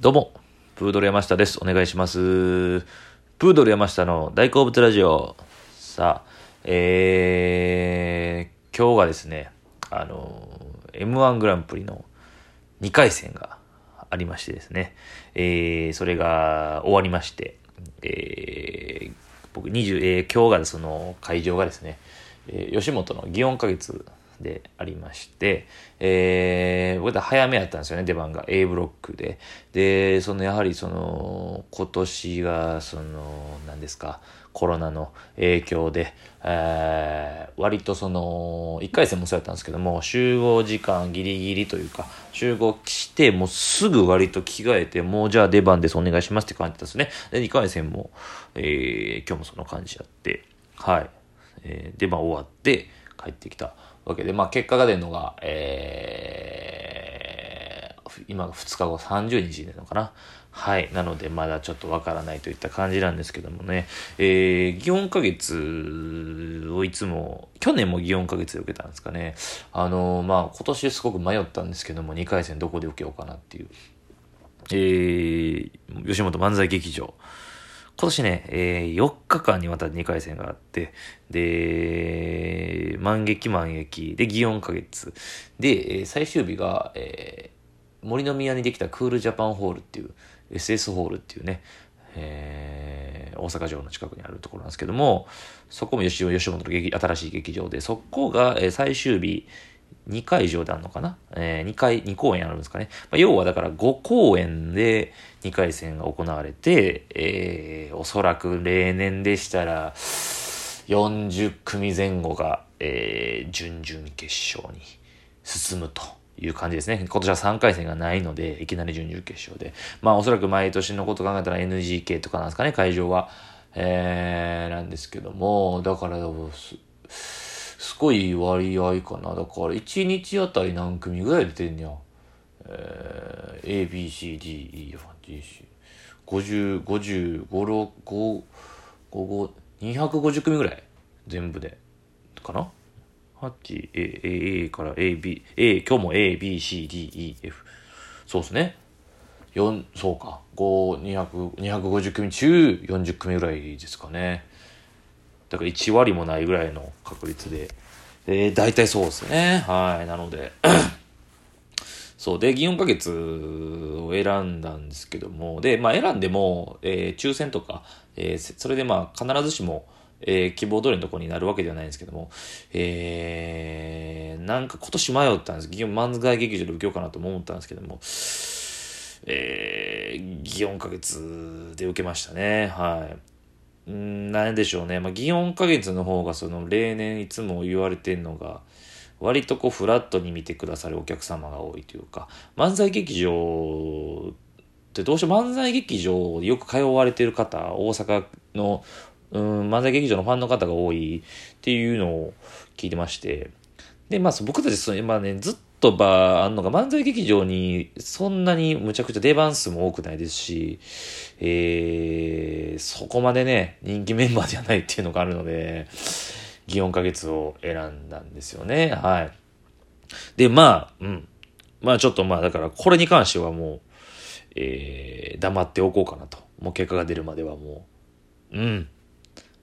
どうも、プードル山下です。お願いします。プードル山下の大好物ラジオ。さあ、えー、今日がですね、あの、M1 グランプリの2回戦がありましてですね、えー、それが終わりまして、えー、僕20、えー、今日がその会場がですね、えー、吉本の祇園花月でありまして、えー、僕は早めやったんですよね、出番が。A ブロックで。で、そのやはりその、今年が、その、何ですか、コロナの影響で、えー、割とその、1回戦もそうやったんですけども、集合時間ギリギリというか、集合して、もうすぐ割と着替えて、もうじゃあ出番です、お願いしますって感じだったんですね。で、2回戦も、えー、今日もその感じやって、はい。えー、出番終わって帰ってきた。わけで、まあ結果が出るのが、えー、今2日後30日なのかな。はい。なので、まだちょっとわからないといった感じなんですけどもね。えー、祇園花月をいつも、去年も祇園花月で受けたんですかね。あのー、まあ今年すごく迷ったんですけども、2回戦どこで受けようかなっていう。えー、吉本漫才劇場。今年ね、えー、4日間にわたって2回戦があって、で、万劇万劇、で、祇園花月。で、最終日が、えー、森の宮にできたクールジャパンホールっていう、SS ホールっていうね、えー、大阪城の近くにあるところなんですけども、そこも吉吉本の劇新しい劇場で、そこが、え、最終日、2会場であるのかな？えー、2回、2公演あるんですかね？まあ、要はだから5公演で2回戦が行われて、えー、おそらく例年でしたら、40組前後が、えー、準々決勝に進むという感じですね。今年は3回戦がないので、いきなり準々決勝で。まあおそらく毎年のこと考えたら NGK とかなんですかね、会場は。えー、なんですけども、だから、ごい割合かな。だから1日あたり何組ぐらい出てんねや。えー、A, B, C, D, E, F, G, C。50、50、5、6、5、5、250組ぐらい全部で。かな ?8、A, A, A から A, B、A、今日も A, B, C, D, E, F。そうですね。4、そうか。5250組中40組ぐらいですかね。だから1割もないぐらいの確率で、えー、大体そうですね。はい。なので そう。で、祇園花月を選んだんですけども、で、まあ選んでも、えー、抽選とか、えー、それでまあ必ずしも、えー、希望通りのところになるわけではないんですけども、えー、なんか今年迷ったんです。祇園漫才劇場で受けようかなと思ったんですけども、えー、祇園花月で受けましたね。はい。んなんでしょうね。まあ、祇園花月の方がその例年いつも言われてんのが、割とこうフラットに見てくださるお客様が多いというか、漫才劇場ってどうしても漫才劇場よく通われてる方、大阪の、うん、漫才劇場のファンの方が多いっていうのを聞いてまして、で、まあ僕たちその、まあね、ずっととばあんのが漫才劇場にそんなにむちゃくちゃ出番数も多くないですし、えー、そこまでね、人気メンバーじゃないっていうのがあるので、祇園花月を選んだんですよね。はい。で、まあ、うん。まあちょっとまあだからこれに関してはもう、えー、黙っておこうかなと。もう結果が出るまではもう、うん。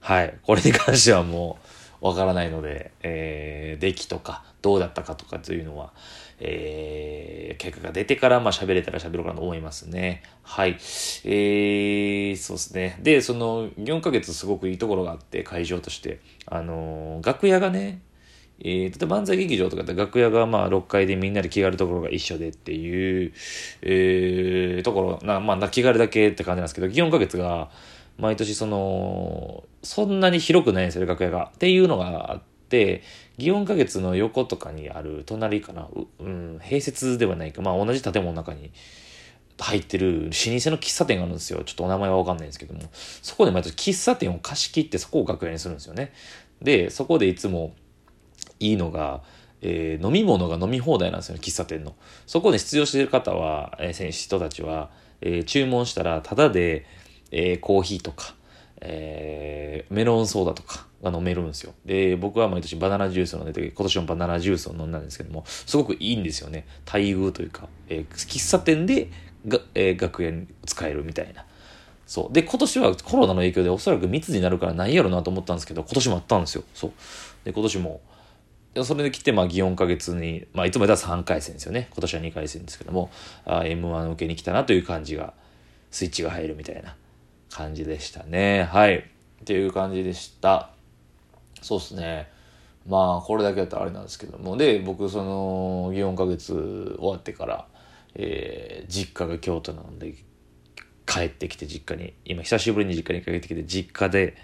はい。これに関してはもう、わからないので、えー、出来とか、どうだったかとかというのは、えー、結果が出てから、まあ喋れたら喋ろうかなと思いますね。はい。えー、そうですね。で、その、4ヶ月すごくいいところがあって、会場として。あのー、楽屋がね、えー、例えば漫才劇場とかって楽屋がまあ6階でみんなで着替えるところが一緒でっていう、えー、ところ、なまあ、着替えるだけって感じなんですけど、4ヶ月が、毎年その、そんなに広くないんですよ、楽屋が。っていうのがあって、祇園花月の横とかにある、隣かな、うん、併設ではないか、まあ同じ建物の中に入ってる老舗の喫茶店があるんですよ。ちょっとお名前はわかんないんですけども。そこで毎年喫茶店を貸し切ってそこを楽屋にするんですよね。で、そこでいつもいいのが、えー、飲み物が飲み放題なんですよね、喫茶店の。そこで出場してる方は、えー、人たちは、えー、注文したら、ただで、えー、コーヒーとか、えー、メロンソーダとかが飲めるんですよ。で、僕は毎年バナナジュースを飲んでて、今年もバナナジュースを飲んだんですけども、すごくいいんですよね。待遇というか、えー、喫茶店でが、えー、学園使えるみたいな。そう。で、今年はコロナの影響でおそらく密になるからないやろなと思ったんですけど、今年もあったんですよ。そう。で、今年も、それで来て、まあ、祇園か月に、まあ、いつもやったら3回戦ですよね。今年は2回戦ですけども、あ M1 受けに来たなという感じが、スイッチが入るみたいな感じでしたね。はい。っていう感じでした。そうっすね。まあ、これだけだったらあれなんですけども。で、僕、その、祇園か月終わってから、えー、実家が京都なので、帰ってきて実家に、今久しぶりに実家に帰ってきて、実家で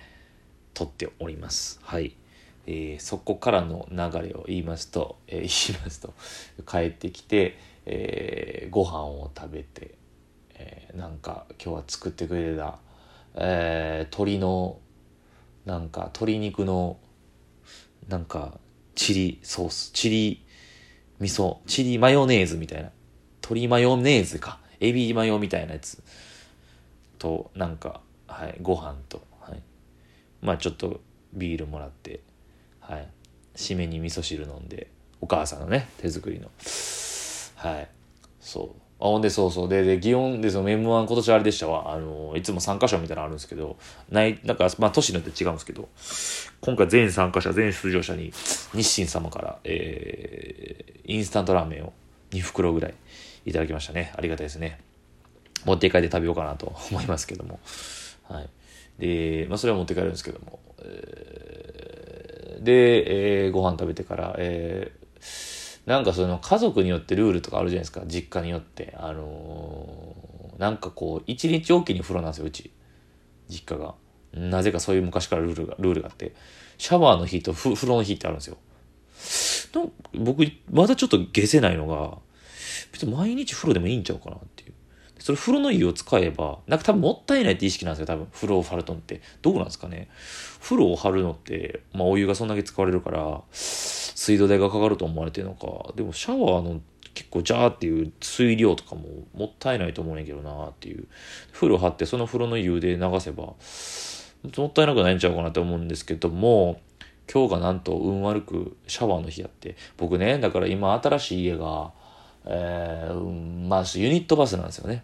撮っております。はい。えー、そこからの流れを言いますと、えー、言いますと、帰ってきて、えー、ご飯を食べて、えー、なんか今日は作ってくれた、えー、鶏の、なんか鶏肉の、なんかチリソース、チリ味噌、チリマヨネーズみたいな、鶏マヨネーズか、エビマヨみたいなやつ。と、なんか、はい、ご飯と、はい、まあちょっとビールもらって、はい、締めに味噌汁飲んでお母さんのね手作りの。はい。そう。あほんでそうそう。でで祇園でその M1 今年あれでしたわ。あのいつも参加者みたいなのあるんですけどないなんかまあ年によって違うんですけど今回全参加者全出場者に日清様から、えー、インスタントラーメンを2袋ぐらいいただきましたね。ありがたいですね。持って帰って食べようかなと思いますけども。はい。で、まあ、それは持って帰るんですけども、えー、で、えー、ご飯食べてから、えー、なんかその家族によってルールとかあるじゃないですか、実家によって。あのー、なんかこう、一日おきに風呂なんですよ、うち。実家が。なぜかそういう昔からルールが、ルールがあって。シャワーの日と風呂の日ってあるんですよ。僕、まだちょっと消せないのが、別に毎日風呂でもいいんちゃうかなっていう。それ風呂の湯を使えば、なんか多分もったいないって意識なんですよ、多分。風呂を張るとって。どうなんですかね。風呂を張るのって、まあお湯がそんだけ使われるから、水道代がかかると思われてるのか。でもシャワーの結構ジャーっていう水量とかももったいないと思うんやけどなっていう。風呂張ってその風呂の湯で流せば、もったいなくないんちゃうかなって思うんですけども、今日がなんと運悪くシャワーの日やって、僕ね、だから今新しい家が、えー、まあユニットバスなんですよね。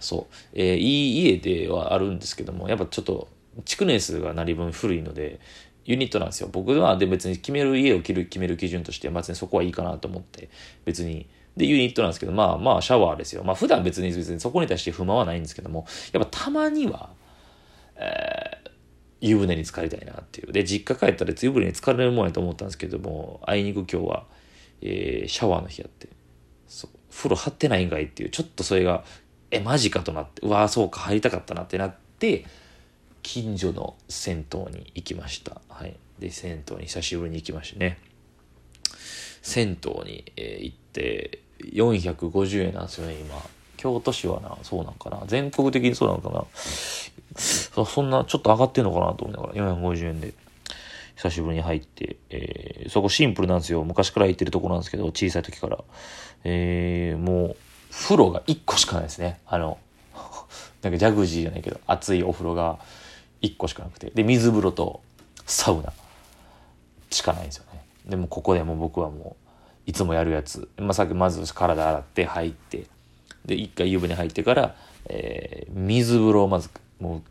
そう。えー、いい家ではあるんですけども、やっぱちょっと、築年数がなり分古いので、ユニットなんですよ。僕はで別に決める家を切る決める基準として、別にそこはいいかなと思って、別に。で、ユニットなんですけど、まあまあシャワーですよ。まあ普段別に別にそこに対して不満はないんですけども、やっぱたまには、えー、湯船に浸かりたいなっていう。で、実家帰ったら湯船に浸かれるもんやと思ったんですけども、あいにく今日は、えー、シャワーの日やって、そう、風呂張ってないんかいっていう、ちょっとそれがえ、マジかとなって、うわあ、そうか、入りたかったなってなって、近所の銭湯に行きました。はい。で、銭湯に久しぶりに行きましてね。銭湯に、えー、行って、450円なんですよね、今。京都市はな、そうなんかな。全国的にそうなのかな。そそんな、ちょっと上がってんのかなと思いながら、450円で。久しぶりに入って、えー、そこシンプルなんですよ。昔から行ってるとこなんですけど、小さい時から。えー、もう、風呂が1個しかないですね。あの、なんかジャグジーじゃないけど、熱いお風呂が1個しかなくて。で、水風呂とサウナしかないんですよね。でもここでも僕はもう、いつもやるやつ。まあ、さっきまず体洗って入って、で、一回湯船入ってから、えー、水風呂をまず、もう、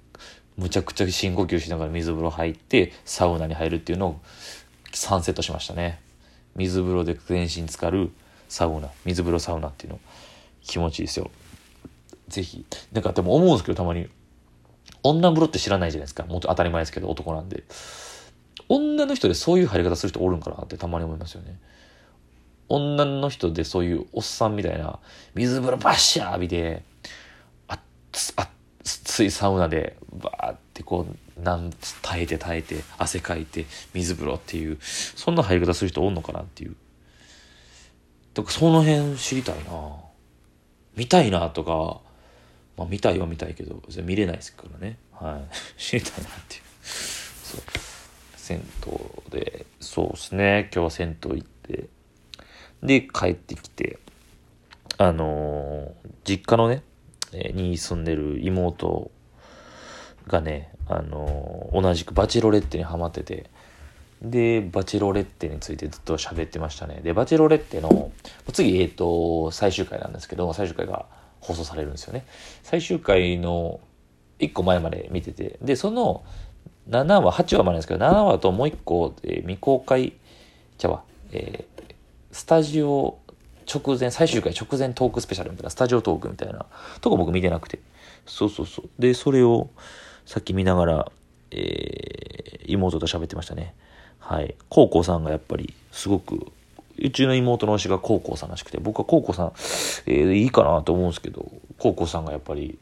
むちゃくちゃ深呼吸しながら水風呂入って、サウナに入るっていうのを3セットしましたね。水風呂で全身浸かるサウナ、水風呂サウナっていうのを気持ちいいですよ。ぜひ。なんかでも思うんですけど、たまに。女風呂って知らないじゃないですか。もっと当たり前ですけど、男なんで。女の人でそういう入り方する人おるんかなってたまに思いますよね。女の人でそういうおっさんみたいな、水風呂バッシャー浴びて、あっつ、あっついサウナで、バーってこう、なん耐えて耐えて、汗かいて、水風呂っていう、そんな入り方する人おんのかなっていう。だからその辺知りたいな見たいなとか、まあ見たいは見たいけど、見れないですからね。はい。知りたいなっていう。そう。銭湯で、そうですね。今日は銭湯行って、で、帰ってきて、あのー、実家のね、に住んでる妹がね、あのー、同じくバチロレッテにハマってて、で、バチロレッテについてずっと喋ってましたね。で、バチロレッテの、次、えっ、ー、と、最終回なんですけど、最終回が放送されるんですよね。最終回の1個前まで見てて、で、その7話、8話までですけど、7話ともう1個、えー、未公開、ちゃわ、えー、スタジオ直前、最終回直前トークスペシャルみたいな、スタジオトークみたいなとこ僕見てなくて。そうそうそう。で、それをさっき見ながら、えー、妹と喋ってましたね。はい。高校さんがやっぱりすごく、うちの妹の推しが高校さんらしくて、僕は高校さん、えー、いいかなと思うんですけど、高校さんがやっぱり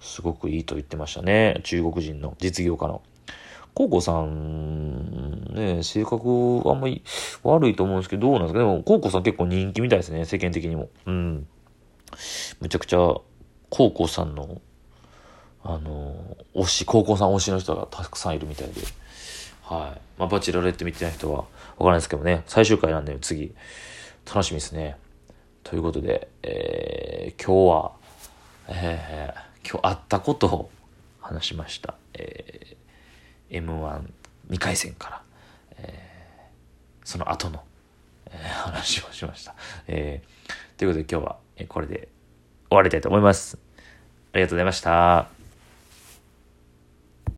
すごくいいと言ってましたね。中国人の実業家の。高校さん、ね、性格あんまり悪いと思うんですけど、どうなんですか？でも、高校さん結構人気みたいですね、世間的にも。うん。めちゃくちゃ、高校さんの、あの、推し、高校さん推しの人がたくさんいるみたいで。はい。まあ、バチラレット見てない人はわからないですけどね、最終回なんで次、楽しみですね。ということで、えー、今日は、えー、今日あったことを話しました。えー M12 回戦から、えー、その後の、えー、話をしました。えー、ということで今日はこれで終わりたいと思います。ありがとうございました。